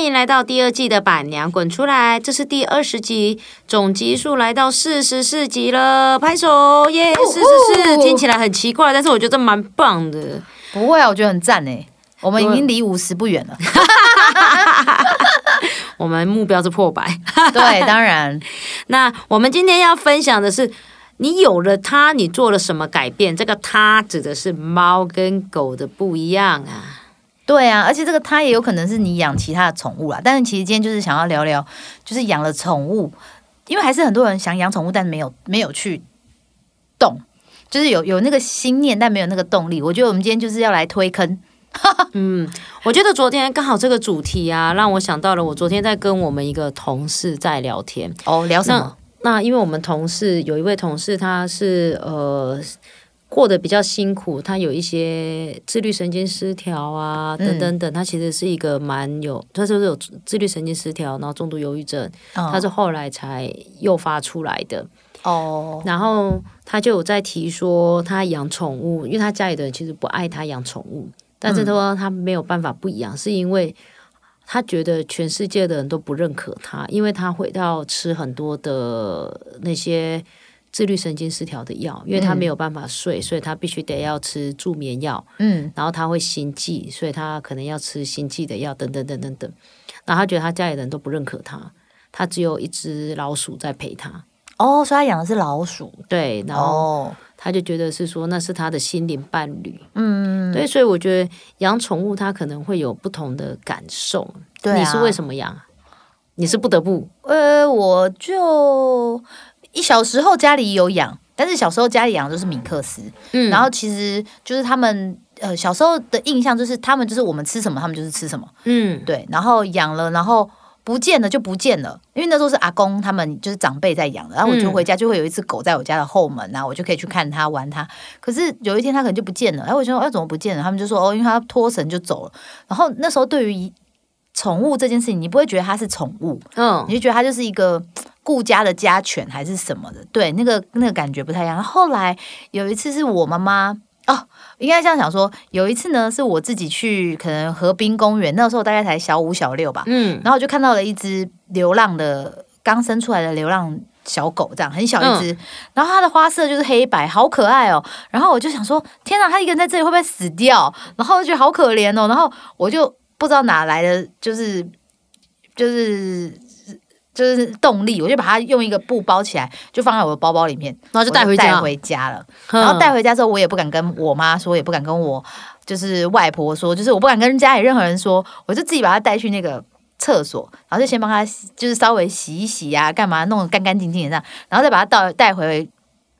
欢迎来到第二季的《板娘滚出来》，这是第二十集，总集数来到四十四集了，拍手耶！四十四听起来很奇怪，但是我觉得蛮棒的。不会啊，我觉得很赞哎，我们已经离五十不远了。我们目标是破百，对，当然。那我们今天要分享的是，你有了它，你做了什么改变？这个“它”指的是猫跟狗的不一样啊。对啊，而且这个它也有可能是你养其他的宠物啦。但是其实今天就是想要聊聊，就是养了宠物，因为还是很多人想养宠物，但是没有没有去动，就是有有那个心念，但没有那个动力。我觉得我们今天就是要来推坑。嗯，我觉得昨天刚好这个主题啊，让我想到了我昨天在跟我们一个同事在聊天。哦，聊什么？那因为我们同事有一位同事，他是呃。过得比较辛苦，他有一些自律神经失调啊，等等等，他其实是一个蛮有，他就是有自律神经失调，然后重度忧郁症，他是后来才诱发出来的。哦，然后他就有在提说，他养宠物，因为他家里的人其实不爱他养宠物，但是他说他没有办法不养，是因为他觉得全世界的人都不认可他，因为他会要吃很多的那些。自律神经失调的药，因为他没有办法睡，所以他必须得要吃助眠药。嗯，然后他会心悸，所以他可能要吃心悸的药，等等等等等。然后他觉得他家里人都不认可他，他只有一只老鼠在陪他。哦，所以他养的是老鼠。对，然后他就觉得是说那是他的心灵伴侣。嗯，对，所以我觉得养宠物他可能会有不同的感受。对，你是为什么养？你是不得不？呃，我就。一小时候家里有养，但是小时候家里养的就是米克斯，嗯，然后其实就是他们呃小时候的印象就是他们就是我们吃什么他们就是吃什么，嗯，对，然后养了然后不见了就不见了，因为那时候是阿公他们就是长辈在养的，然后我就回家就会有一只狗在我家的后门然后，我就可以去看它玩它，可是有一天它可能就不见了，然后我就说哎怎么不见了？他们就说哦因为它脱绳就走了，然后那时候对于宠物这件事情，你不会觉得它是宠物，嗯，你就觉得它就是一个。顾家的家犬还是什么的，对，那个那个感觉不太一样。后来有一次是我妈妈哦，应该这样想说，有一次呢是我自己去可能河滨公园，那时候大概才小五小六吧，嗯，然后就看到了一只流浪的刚生出来的流浪小狗，这样很小一只，然后它的花色就是黑白，好可爱哦。然后我就想说，天哪，它一个人在这里会不会死掉？然后就觉得好可怜哦。然后我就不知道哪来的，就是就是。就是动力，我就把它用一个布包起来，就放在我的包包里面，然后就带回带回家了。然后带回家之后，我也不敢跟我妈说，也不敢跟我就是外婆说，就是我不敢跟家里任何人说，我就自己把它带去那个厕所，然后就先帮它就是稍微洗一洗呀，干嘛弄得干干净净的这样，然后再把它带带回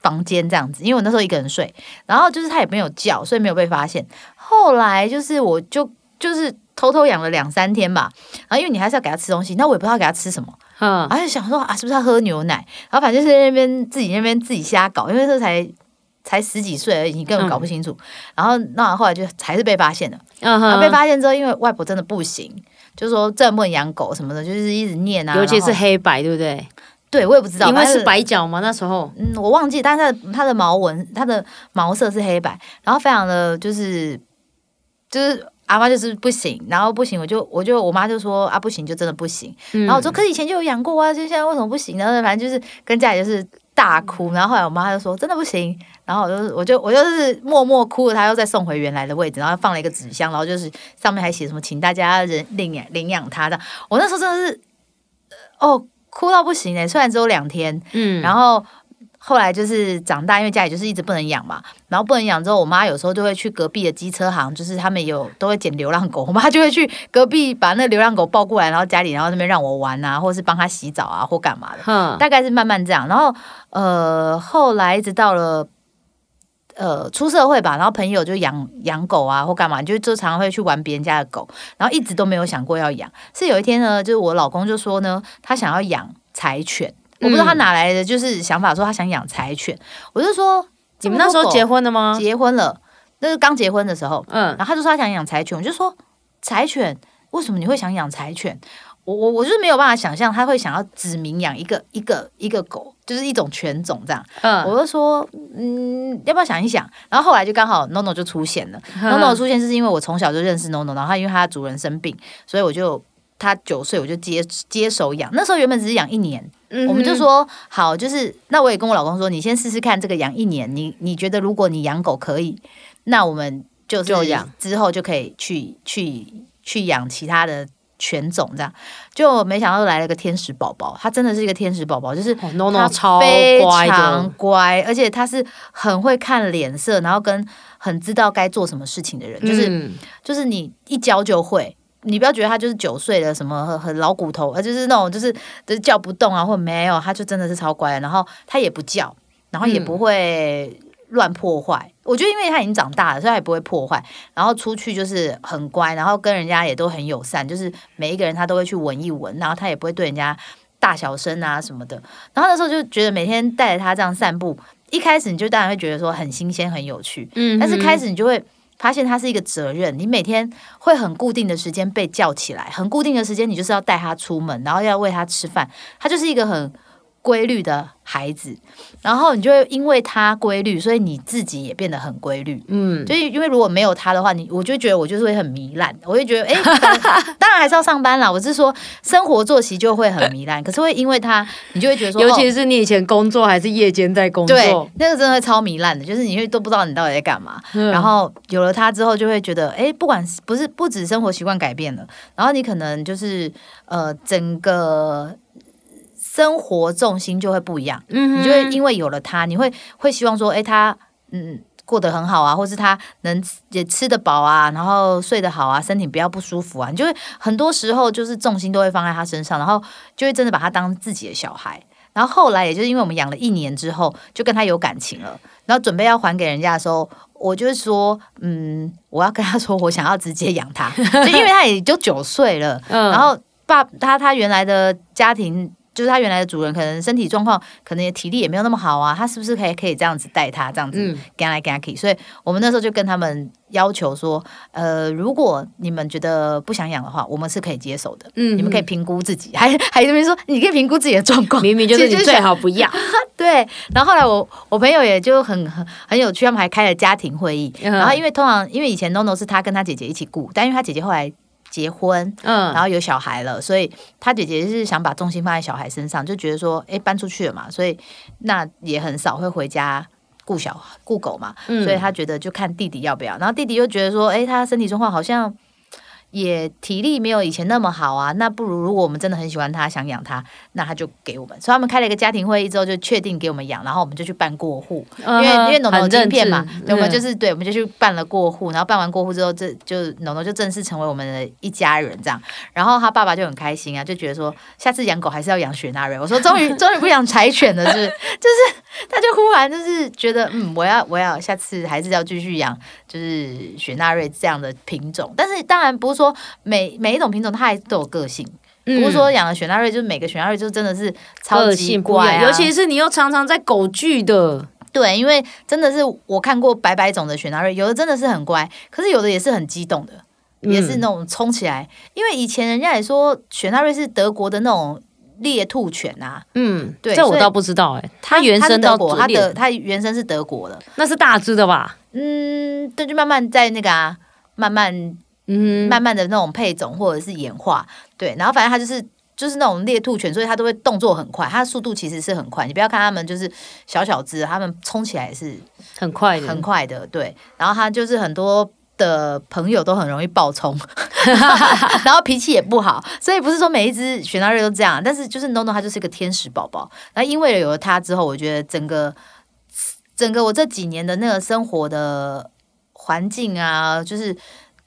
房间这样子。因为我那时候一个人睡，然后就是它也没有叫，所以没有被发现。后来就是我就就是偷偷养了两三天吧，然后因为你还是要给它吃东西，那我也不知道给它吃什么。嗯，而且想说啊，是不是要喝牛奶？然后反正是那边自己那边自己瞎搞，因为这才才十几岁而已，你根本搞不清楚。然后那后来就还是被发现了。然后被发现之后，因为外婆真的不行，就是说这不能养狗什么的，就是一直念啊。尤其是黑白，对不对？对，我也不知道，因为是白脚嘛，那时候。嗯，我忘记，但是它的毛纹，它的毛色是黑白，然后非常的就是就是。阿妈就是不行，然后不行，我就我就我妈就说啊不行，就真的不行。然后我说，可是以前就有养过啊，就现在为什么不行呢？反正就是跟家里就是大哭。然后后来我妈就说真的不行。然后我就我就我就是默默哭了，她又再送回原来的位置，然后放了一个纸箱，然后就是上面还写什么，请大家人领养领养它的。我那时候真的是哦哭到不行哎，虽然只有两天，嗯，然后。后来就是长大，因为家里就是一直不能养嘛，然后不能养之后，我妈有时候就会去隔壁的机车行，就是他们有都会捡流浪狗，我妈就会去隔壁把那流浪狗抱过来，然后家里然后那边让我玩啊，或是帮它洗澡啊，或干嘛的，大概是慢慢这样。然后呃，后来一直到了呃出社会吧，然后朋友就养养狗啊，或干嘛，就就常常会去玩别人家的狗，然后一直都没有想过要养。是有一天呢，就是我老公就说呢，他想要养柴犬。我不知道他哪来的就是想法，说他想养柴犬。我就说，你们那时候结婚了吗？结婚了，那是刚结婚的时候。嗯，然后他就说他想养柴犬。我就说，柴犬为什么你会想养柴犬？我我我就是没有办法想象他会想要指名养一个一个一个狗，就是一种犬种这样。嗯，我就说，嗯，要不要想一想？然后后来就刚好 NONO 就出现了。NONO 出现是因为我从小就认识 NONO，然后他因为他的主人生病，所以我就。它九岁我就接接手养，那时候原本只是养一年，嗯我们就说好，就是那我也跟我老公说，你先试试看这个养一年，你你觉得如果你养狗可以，那我们就是就养。之后就可以去去去养其他的犬种，这样。就没想到来了个天使宝宝，它真的是一个天使宝宝，就是哦超非乖常，乖，而且他是很会看脸色，然后跟很知道该做什么事情的人，就是嗯。就是你一教就会。你不要觉得他就是九岁的，什么很很老骨头，呃，就是那种就是就是叫不动啊，或没有，他就真的是超乖的。然后他也不叫，然后也不会乱破坏。我觉得因为他已经长大了，所以他也不会破坏。然后出去就是很乖，然后跟人家也都很友善，就是每一个人他都会去闻一闻，然后他也不会对人家大小声啊什么的。然后那时候就觉得每天带着他这样散步，一开始你就当然会觉得说很新鲜、很有趣，嗯但是开始你就会发现它是一个责任，你每天会很固定的时间被叫起来，很固定的时间你就是要带它出门，然后要喂它吃饭，它就是一个很规律的孩子，然后你就会因为他规律，所以你自己也变得很规律。嗯，就是因为如果没有他的话，你我就觉得我就是会很糜烂，我会觉得哎、诶 当然还是要上班啦。我是说生活作息就会很糜烂，可是会因为他，你就会觉得说，哦尤其是你以前工作还是夜间在工对作，，那个真的会超糜烂的，就是你会都不知道你到底在干嘛。嗯然后有了他之后，就会觉得，哎，不管是不是不止生活习惯改变了，然后你可能就是呃，整个生活重心就会不一样。嗯你就会因为有了他，你会会希望说，哎，他嗯过得很好啊，或是他能也吃得饱啊，然后睡得好啊，身体不要不舒服啊，你就会很多时候就是重心都会放在他身上，然后就会真的把他当自己的小孩。然后后来，也就是因为我们养了一年之后，就跟他有感情了。然后准备要还给人家的时候，我就是说，嗯，我要跟他说，我想要直接养他，就因为他也就九岁了。嗯然后爸他他原来的家庭。就是他原来的主人，可能身体状况，可能也体力也没有那么好啊。他是不是可以可以这样子带他，这样子嗯给他来给它去？所以我们那时候就跟他们要求说，呃，如果你们觉得不想养的话，我们是可以接受的。嗯你们可以评估自己，还还这边说你可以评估自己的状况，明明就是你最好不要，对，然后后来我我朋友也就很很很有趣，他们还开了家庭会议。嗯然后因为通常因为以前 NONO 是他跟他姐姐一起雇，但因为他姐姐后来结婚，嗯然后有小孩了，所以他姐姐是想把重心放在小孩身上，就觉得说，哎，搬出去了嘛，所以那也很少会回家。顾小顾狗嘛，嗯所以他觉得就看弟弟要不要，然后弟弟又觉得说，哎，他身体状况好像也体力没有以前那么好啊，那不如如果我们真的很喜欢他，想养他，那他就给我们。所以他们开了一个家庭会议之后，就确定给我们养，然后我们就去办过户，因为因为农农晶片嘛，对我们就是对，我们就去办了过户，然后办完过户之后，这就农农就正式成为我们的一家人这样。然后他爸爸就很开心啊，就觉得说下次养狗还是要养雪纳瑞。我说终于 终于不养柴犬了，是就是他就忽然就是觉得嗯，我要我要下次还是要继续养就是雪纳瑞这样的品种。但是当然不是说每每一种品种它还都有个性。不是说养了雪纳瑞，就是每个雪纳瑞就真的是超级乖、啊，尤其是你又常常在狗聚的，对，因为真的是我看过百百种的雪纳瑞，有的真的是很乖，可是有的也是很激动的，也是那种冲起来。因为以前人家也说雪纳瑞是德国的那种猎兔犬啊，嗯，对这我倒不知道哎，它原生到德国，它的它原生是德国的，那是大只的吧？嗯，对，就慢慢在那个啊，慢慢嗯，慢慢的那种配种或者是演化，对，然后反正它就是。就是那种猎兔犬，所以它都会动作很快，它的速度其实是很快。你不要看它们就是小小只，它们冲起来也是很快的，很快的，对。然后它就是很多的朋友都很容易暴冲，然后脾气也不好，所以不是说每一只雪纳瑞都这样，但是就是 NONO 它就是一个天使宝宝。然后因为有了它之后，我觉得整个整个我这几年的那个生活的环境啊，就是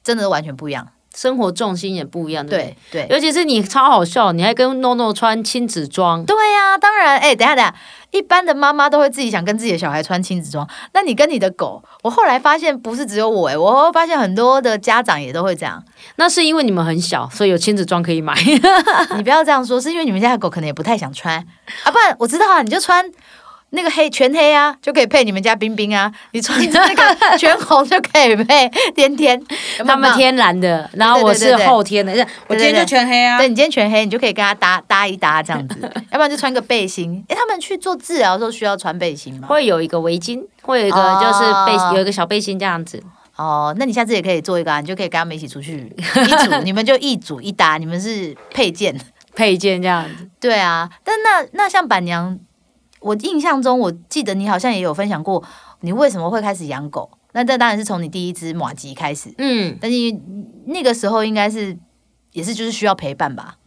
真的完全不一样。生活重心也不一样，对对？尤其是你超好笑，你还跟 NONO 穿亲子装，对呀、当然，哎、等下等下，一般的妈妈都会自己想跟自己的小孩穿亲子装，那你跟你的狗，我后来发现不是只有我、哎，我发现很多的家长也都会这样。那是因为你们很小，所以有亲子装可以买。你不要这样说，是因为你们家的狗可能也不太想穿啊，不然我知道啊，你就穿那个黑全黑啊，就可以配你们家冰冰啊，你穿那个全红就可以配天天，他们天然的，然后我是后天的，我今天就全黑啊对。你今天全黑，你就可以跟他搭搭一搭这样子，要不然就穿个背心。哎，他们去做治疗的时候需要穿背心吗？会有一个围巾，会有一个哦就是背，有一个小背心这样子。哦，那你下次也可以做一个啊，你就可以跟他们一起出去 一组，你们就一组一搭，你们是配件。配件这样子，对啊，但那那像板娘，我印象中我记得你好像也有分享过，你为什么会开始养狗？那这当然是从你第一只马吉开始，嗯，但是那个时候应该是也是就是需要陪伴吧。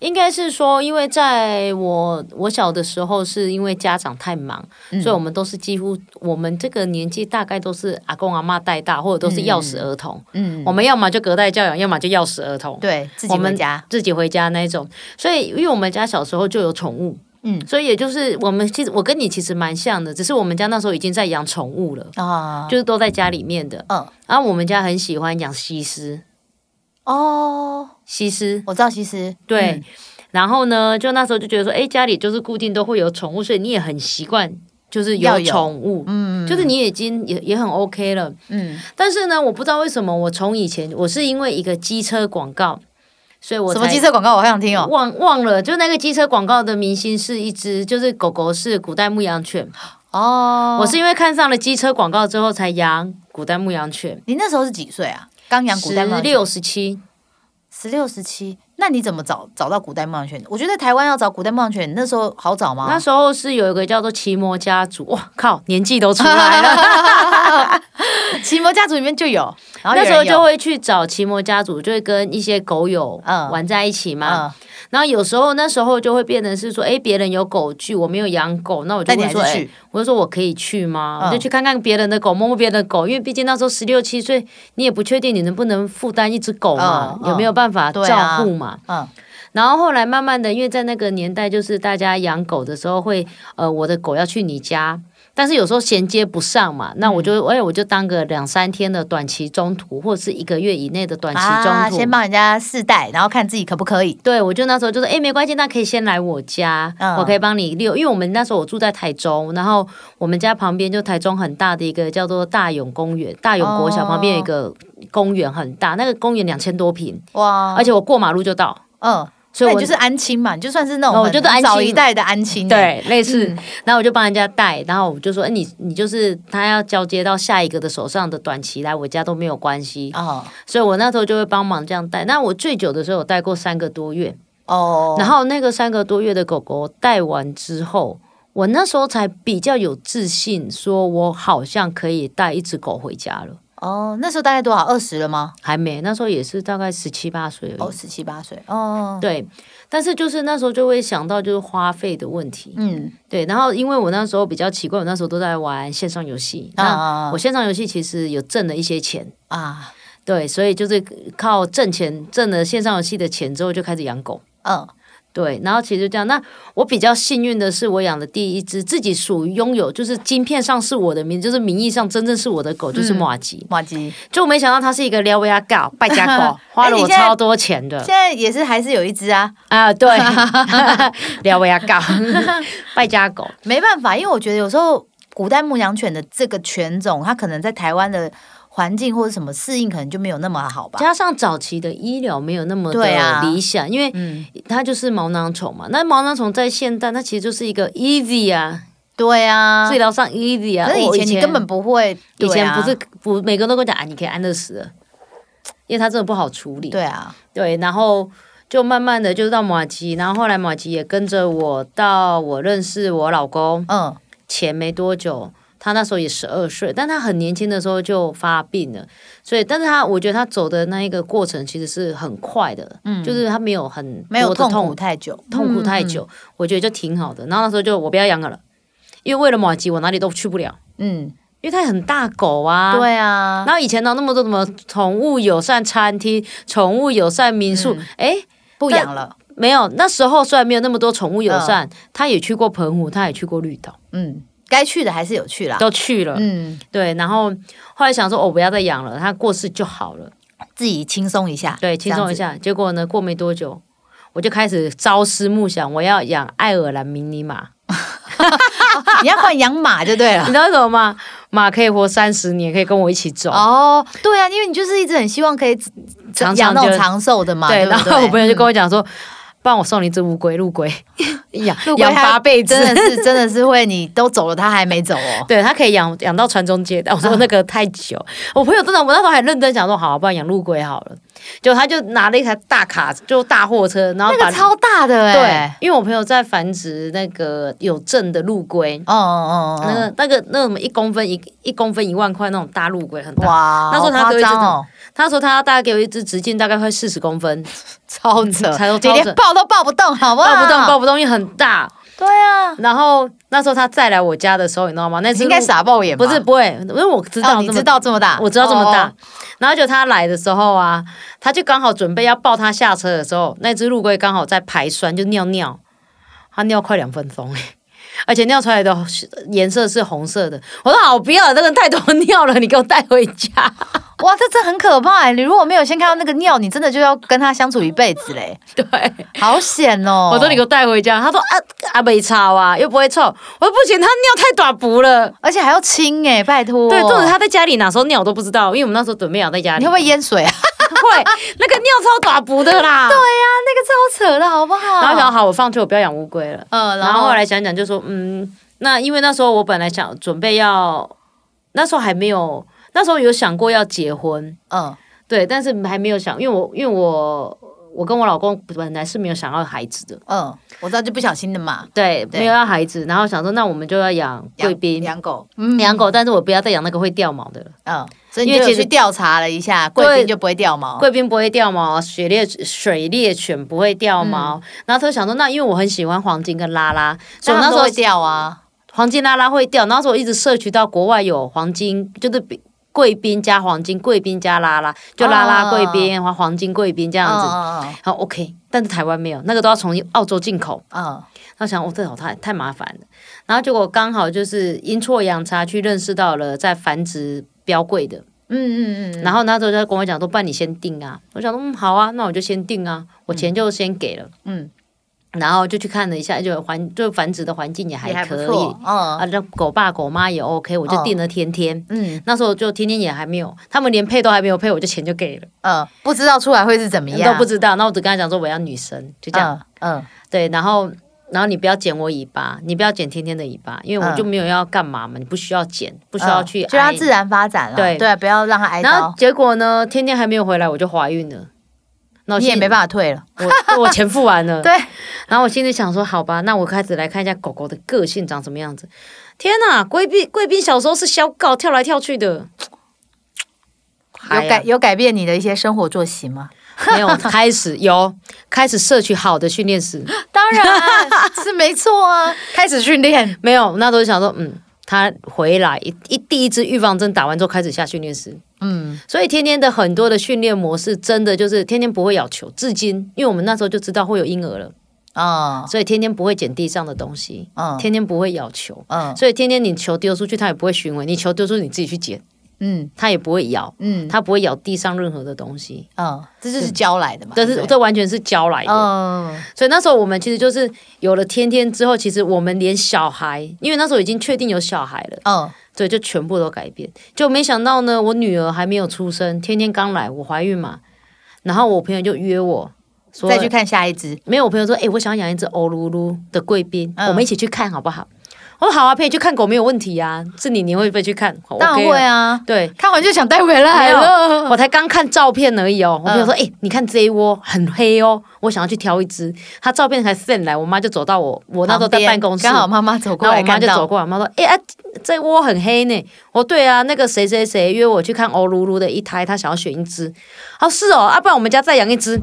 应该是说，因为在我我小的时候，是因为家长太忙，所以我们都是几乎我们这个年纪大概都是阿公阿妈带大，或者都是钥匙儿童。嗯，我们要么就隔代教养，要么就钥匙儿童。对，自己回家，自己回家那一种。所以，因为我们家小时候就有宠物，嗯，所以也就是我们其实我跟你其实蛮像的，只是我们家那时候已经在养宠物了啊，就是都在家里面的。嗯，然后我们家很喜欢养西施。哦，西施，我知道西施。对，然后呢，就那时候就觉得说，哎，家里就是固定都会有宠物，所以你也很习惯，就是有宠物，嗯，就是你已经也也很 OK 了，嗯。但是呢，我不知道为什么，我从以前我是因为一个机车广告，所以我什么机车广告，我好想听哦，忘忘了，就那个机车广告的明星是一只，就是狗狗是古代牧羊犬，哦，我是因为看上了机车广告之后才养古代牧羊犬。你那时候是几岁啊？刚养古代十六十七，十六十七，那你怎么找找到古代牧羊犬？我觉得台湾要找古代牧羊犬，那时候好找吗？那时候是有一个叫做奇摩家族，哇靠，年纪都出来了。奇摩家族里面就有，然后 那时候就会去找奇摩家族，就会跟一些狗友玩在一起嘛。然后有时候那时候就会变成是说，哎，别人有狗去，我没有养狗，那我就会说，哎，我就说我可以去吗？我就去看看别人的狗，摸摸别人的狗，因为毕竟那时候十六七岁，你也不确定你能不能负担一只狗嘛，有没有办法照顾嘛？嗯。然后后来慢慢的，因为在那个年代，就是大家养狗的时候会，呃，我的狗要去你家。但是有时候衔接不上嘛，那我就哎，我就当个两三天的短期中途，或者是一个月以内的短期中途，先帮人家试戴，然后看自己可不可以。对，我就那时候就说，哎，没关系，那可以先来我家，我可以帮你遛，因为我们那时候我住在台中，然后我们家旁边就台中很大的一个叫做大勇公园，大勇国小旁边有一个公园很大，那个公园两千多平哇，而且我过马路就到，嗯。所以我就是安亲嘛，就算是那种我觉得早一代的安亲，对，类似。然后我就帮人家带，然后我就说，哎，你你就是他要交接到下一个的手上的短期来我家都没有关系哦。所以我那时候就会帮忙这样带。那我最久的时候，我带过三个多月哦。然后那个三个多月的狗狗带完之后，我那时候才比较有自信，说我好像可以带一只狗回家了。哦，那时候大概多少？二十了吗？还没，那时候也是大概十七八岁哦，十七八岁。哦，对，但是就是那时候就会想到就是花费的问题。嗯，对。然后因为我那时候比较奇怪，我那时候都在玩线上游戏。那我线上游戏其实有挣了一些钱啊。对，所以就是靠挣钱挣了线上游戏的钱之后，就开始养狗。嗯。对，然后其实这样，那我比较幸运的是，我养的第一只自己属于拥有，就是晶片上是我的名，就是名义上真正是我的狗，就是马吉。马吉，就没想到它是一个撩维亚狗败家狗，花了我超多钱的。现在也是还是有一只啊啊，对，撩维亚狗败家狗，没办法，因为我觉得有时候古代牧羊犬的这个犬种，它可能在台湾的。环境或者什么适应可能就没有那么好吧，加上早期的医疗没有那么的理想，因为它就是毛囊虫嘛。那毛囊虫在现代，它其实就是一个 easy 啊，对啊，治疗上 easy 啊。可是以前你根本不会，以前不是不每个人都跟我讲啊，你可以安乐死了，因为它真的不好处理。对啊，对，然后就慢慢的就到马吉，然后后来马吉也跟着我到我认识我老公，嗯，前没多久。他那时候也十二岁，但他很年轻的时候就发病了，所以，但是他我觉得他走的那一个过程其实是很快的，嗯，就是他没有很没有痛苦太久，痛苦太久，我觉得就挺好的。然后那时候就我不要养了，因为为了马吉我哪里都去不了，嗯，因为它很大狗啊，对啊。然后以前呢那么多什么宠物友善餐厅、宠物友善民宿，哎，不养了，没有。那时候虽然没有那么多宠物友善，他也去过澎湖，他也去过绿岛，嗯。该去的还是有去啦，都去了。嗯，对。然后后来想说，我不要再养了，他过世就好了，自己轻松一下。对，轻松一下。结果呢，过没多久，我就开始朝思暮想，我要养爱尔兰迷你马。你要换养马就对了。你知道什么吗？马可以活三十年，可以跟我一起走。哦，对啊，因为你就是一直很希望可以长养那种长寿的嘛。对。然后我朋友就跟我讲说。不然我送你一只乌龟，陆龟 养养八辈子，真的是真的是会，你都走了，它还没走哦。对，它可以养养到传宗接代。我说那个太久，我朋友真的，我那时候还认真想说，好，不然养陆龟好了。就他就拿了一台大卡，就大货车，然后把那个超大的对哎，，因为我朋友在繁殖那个有证的陆龟，哦哦哦，那个那个那什么一公分一一公分一万块那种大陆龟很大。哇，那时候他好给我一只他说他大概给我一只直径大概快四十公分，超扯，才都你连抱都抱不动，好不好？抱不动抱不动，因为很大。对啊，然后那时候他再来我家的时候，你知道吗？那应该傻爆眼吧，不是不会，因为我知道、哦，你知道这么大，我知道这么大。哦，然后就他来的时候啊，他就刚好准备要抱他下车的时候，那只陆龟刚好在排酸，就尿尿，他尿快两分钟哎。而且尿出来的颜色是红色的，我说好不要了，这个太多尿了，你给我带回家。哇，这真很可怕欸！你如果没有先看到那个尿，你真的就要跟他相处一辈子嘞，对，好险哦！我说你给我带回家。他说啊啊没擦啊，又不会臭。我说不行，他尿太短薄了。而且还要清哎，拜托。对，重点他在家里哪时候尿我都不知道，因为我们那时候准备养在家里。你会不会淹水啊？会？那个尿超短补的啦。对呀。那个超扯的好不好？然后想好，我放弃，我不要养乌龟了。嗯，然后后来想想就说，嗯，那因为那时候我本来想准备要，那时候还没有，那时候有想过要结婚，嗯对，但是还没有想，因为我因为我我跟我老公本来是没有想要孩子的，嗯，我知道就不小心的嘛，对，对没有要孩子，然后想说那我们就要养贵宾。养狗，嗯养狗，但是我不要再养那个会掉毛的了。嗯，因为其实去调查了一下，贵宾就不会掉毛。贵宾不会掉毛，雪猎水猎犬不会掉毛。然后他就想说，那因为我很喜欢黄金跟拉拉，所以我那时候那时候会掉啊，黄金拉拉会掉，然后说我一直摄取到国外有黄金，就是比贵宾加黄金，贵宾加拉拉，就拉拉贵宾，黄、黄金贵宾这这样子。嗯好 OK，但是台湾没有，那个都要从澳洲进口。嗯嗯他想，我、哦、这好太太麻烦了。然后结果刚好就是阴错阳差去认识到了在繁殖标贵的，嗯嗯嗯，然后那时候就跟我讲说，不然你先定啊。我想说，嗯，好啊，那我就先定啊，我钱就先给了。嗯，然后就去看了一下，就环就繁殖的环境也还可以，嗯啊，那狗爸狗妈也 OK，我就定了天天。嗯那时候就天天也还没有，他们连配都还没有配，我就钱就给了，嗯，不知道出来会是怎么样，都不知道。那我只跟他讲说我要女生，就这样。嗯嗯对，然后然后你不要剪我尾巴，你不要剪天天的尾巴，因为我嗯就没有要干嘛嘛，你不需要剪，不需要去嗯就让它自然发展了，对对，不要让它挨，然后结果呢，天天还没有回来，我就怀孕了。那我心你也没办法退了，我我钱付完了，对，然后我心里想说，好吧，那我开始来看一下狗狗的个性长什么样子。天哪，贵宾贵宾小时候是小狗，跳来跳去的，有改有改变你的一些生活作息吗？没有开始有开始摄取好的训练师，当然是没错啊，开始训练，没有，那时候想说，嗯，他回来一一第一支预防针打完之后开始下训练师，嗯。所以天天的很多的训练模式真的就是天天不会咬球，至今，因为我们那时候就知道会有婴儿了，嗯所以天天不会捡地上的东西，嗯。天天不会咬球。嗯。所以天天你球丢出去，他也不会询问；你球丢出去，你自己去捡，嗯它也不会咬，嗯它不会咬地上任何的东西。嗯，这就是教来的嘛，这是这完全是教来的。嗯所以那时候我们其实就是有了天天之后，其实我们连小孩，因为那时候已经确定有小孩了，嗯对，就全部都改变。就没想到呢，我女儿还没有出生，天天刚来，我怀孕嘛，然后我朋友就约我说再去看下一只，没有，我朋友说，哎、我想要养一只欧噜噜的贵宾，嗯我们一起去看好不好？我说好啊，陪你去看狗没有问题啊。是你，你会不会去看？我当然会。啊，对，看完就想带回来我才刚看照片而已哦。我朋友说，嗯哎、你看这一窝很黑哦，我想要去挑一只。他照片才 send 来，我妈就走到我，我那时候在办公室，刚好妈妈走过然后我妈就走过来，我妈说：“哎、啊，这窝很黑呢。”我说：“对啊，那个谁谁谁约我去看欧噜噜的一胎，他想要选一只。”他说：“是哦，啊，不然我们家再养一只。”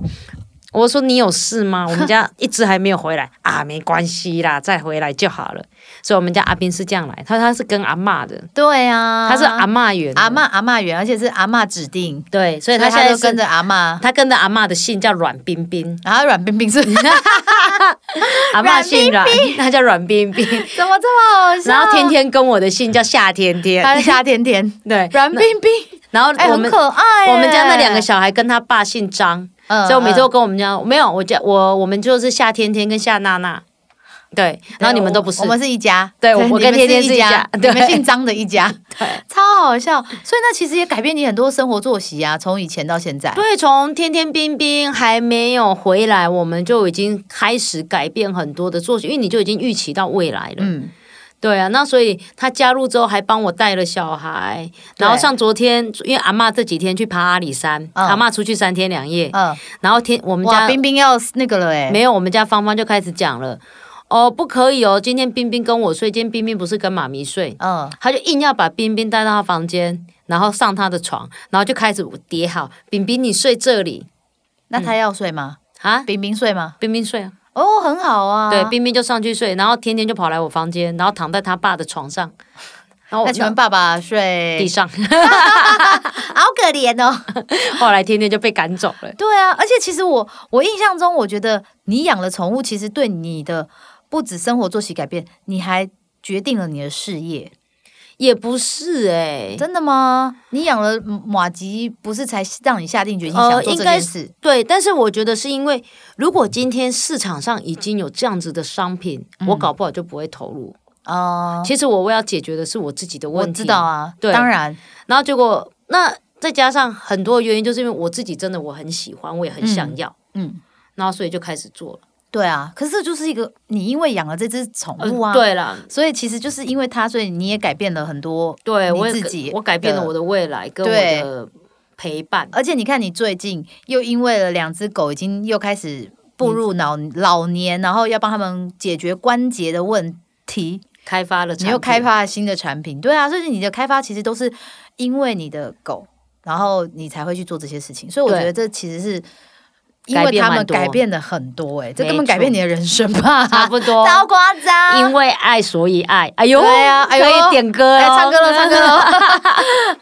我说：“你有事吗？我们家一只还没有回来啊，没关系啦，再回来就好了。”所以我们家阿斌是这样来，他他是跟阿妈的，对啊，他是阿妈缘。的阿妈阿妈缘，而且是阿妈指定，对，所以他现在都跟着阿妈，他跟着阿妈的姓叫阮冰冰，然后阮冰冰是怎么阿妈姓阮，他叫阮冰冰，这么好笑？然后天天跟我的姓叫夏天天，他是夏天天，对，阮冰冰，然后我们可爱，我们家那两个小孩跟他爸姓张，嗯，所以我每次嗯。都跟我们家没有我家我我们就是夏天天跟夏娜娜，对，然后你们都不是，我们是一家。对，我跟天天是一家，你们姓张的一家，对，超好笑。所以那其实也改变你很多生活作息啊，从以前到现在。对，从天天冰冰还没有回来，我们就已经开始改变很多的作息，因为你就已经预期到未来了。嗯。对啊，那所以他加入之后还帮我带了小孩，然后像昨天，因为阿妈这几天去爬阿里山，阿妈出去三天两夜，嗯，然后天我们家冰冰要那个了哎，没有，我们家芳芳就开始讲了，哦，不可以哦，今天冰冰跟我睡，今天冰冰不是跟妈咪睡，嗯，他就硬要把冰冰带到他房间，然后上他的床，然后就开始叠好，冰冰你睡这里，那他要睡吗？啊，冰冰睡吗？冰冰睡啊。哦，很好啊。对，冰冰就上去睡，然后天天就跑来我房间，然后躺在他爸的床上。然后那请问爸爸睡地上，好可怜哦。后来天天就被赶走了。对啊，而且其实我我印象中，我觉得你养了宠物，其实对你的不止生活作息改变，你还决定了你的事业。也不是哎，真的吗？你养了马吉，不是才让你下定决心想做这件事？对，但是我觉得是因为，如果今天市场上已经有这样子的商品，我搞不好就不会投入哦。其实我我要解决的是我自己的问题，我知道啊，对，当然。然后结果那再加上很多原因，就是因为我自己真的我很喜欢，我也很想要，嗯，然后所以就开始做了。对啊，可是这就是一个你因为养了这只宠物啊，对了，所以其实就是因为它，所以你也改变了很多。对我自己，我改变了我的未来跟我的陪伴。而且你看，你最近又因为了两只狗，已经又开始步入老老年，然后要帮他们解决关节的问题，开发了，你又开发了新的产品。对啊，所以你的开发其实都是因为你的狗，然后你才会去做这些事情。所以我觉得这其实是。因为他们改变的很多，哎，这根本改变你的人生吧？差不多，超夸张。因为爱所以爱，哎呦，对呀，可以点歌，唱歌了，唱歌了。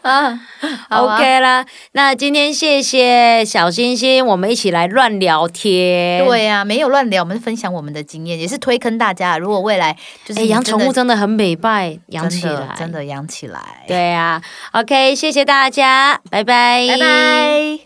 嗯，OK 啦。那今天谢谢小星星，我们一起来乱聊天。对呀，没有乱聊，我们分享我们的经验，也是推坑大家。如果未来就是养宠物真的很美，拜养起来，真的养起来。对呀，OK，谢谢大家，拜拜，拜拜。